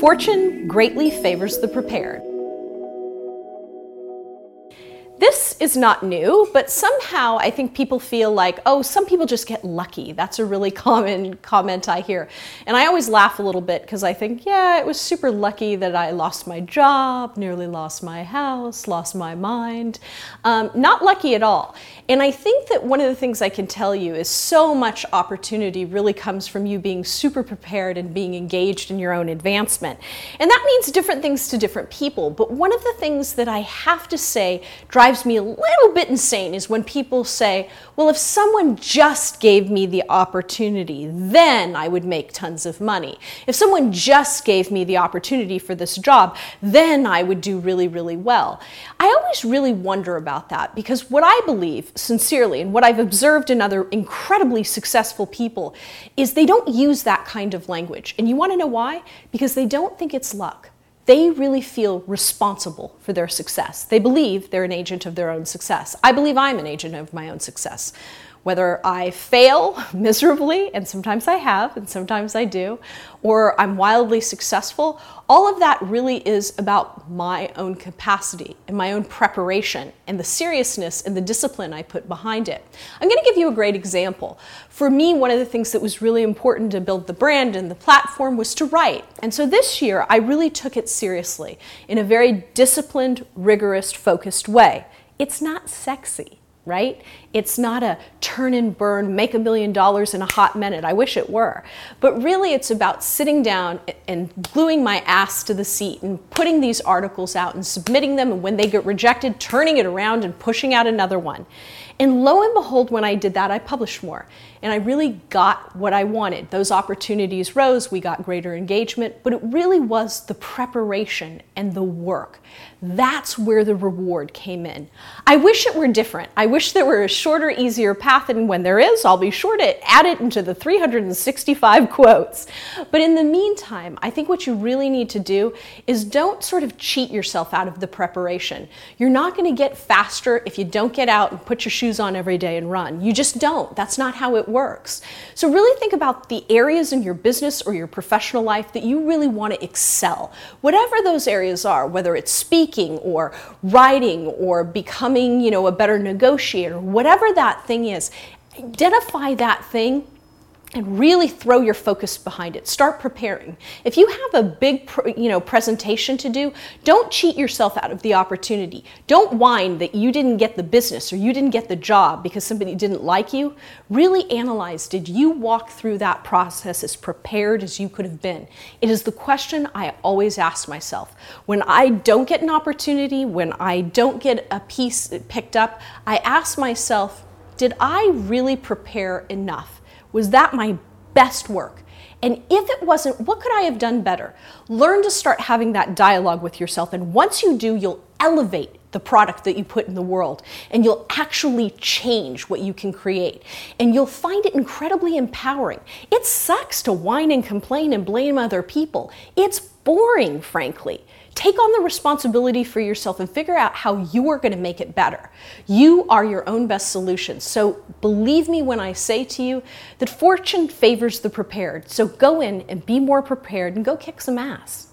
Fortune greatly favors the prepared. This is not new, but somehow I think people feel like, oh, some people just get lucky. That's a really common comment I hear. And I always laugh a little bit because I think, yeah, it was super lucky that I lost my job, nearly lost my house, lost my mind. Um, not lucky at all. And I think that one of the things I can tell you is so much opportunity really comes from you being super prepared and being engaged in your own advancement. And that means different things to different people. But one of the things that I have to say drives me a little bit insane is when people say, well, if someone just gave me the opportunity, then I would make tons of money. If someone just gave me the opportunity for this job, then I would do really, really well. I always really wonder about that because what I believe sincerely and what I've observed in other incredibly successful people is they don't use that kind of language. And you want to know why? Because they don't think it's luck they really feel responsible for their success. They believe they're an agent of their own success. I believe I'm an agent of my own success. Whether I fail miserably, and sometimes I have, and sometimes I do, or I'm wildly successful, all of that really is about my own capacity and my own preparation and the seriousness and the discipline I put behind it. I'm going to give you a great example. For me, one of the things that was really important to build the brand and the platform was to write. And so this year, I really took it seriously in a very disciplined, rigorous, focused way. It's not sexy right? It's not a turn and burn, make a million dollars in a hot minute. I wish it were. But really, it's about sitting down and gluing my ass to the seat and putting these articles out and submitting them. And when they get rejected, turning it around and pushing out another one. And lo and behold, when I did that, I published more. And I really got what I wanted. Those opportunities rose, we got greater engagement, but it really was the preparation and the work. That's where the reward came in. I wish it were different. I wish there were a shorter, easier path, and when there is, I'll be sure to add it into the 365 quotes. But in the meantime, I think what you really need to do is don't sort of cheat yourself out of the preparation. You're not going to get faster if you don't get out and put your shoes on every day and run. You just don't. That's not how it works. So really think about the areas in your business or your professional life that you really want to excel. Whatever those areas are, whether it's speaking, or writing or becoming, you know, a better negotiator, whatever that thing is, identify that thing and really throw your focus behind it. Start preparing. If you have a big, you know, presentation to do, don't cheat yourself out of the opportunity. Don't whine that you didn't get the business or you didn't get the job because somebody didn't like you. Really analyze, did you walk through that process as prepared as you could have been? It is the question I always ask myself. When I don't get an opportunity, when I don't get a piece picked up, I ask myself, did I really prepare enough? Was that my best work? And if it wasn't, what could I have done better? Learn to start having that dialogue with yourself. And once you do, you'll elevate the product that you put in the world and you'll actually change what you can create. And you'll find it incredibly empowering. It sucks to whine and complain and blame other people. It's boring, frankly. Take on the responsibility for yourself and figure out how you are going to make it better. You are your own best solution. So believe me when I say to you that fortune favors the prepared. So go in and be more prepared and go kick some ass.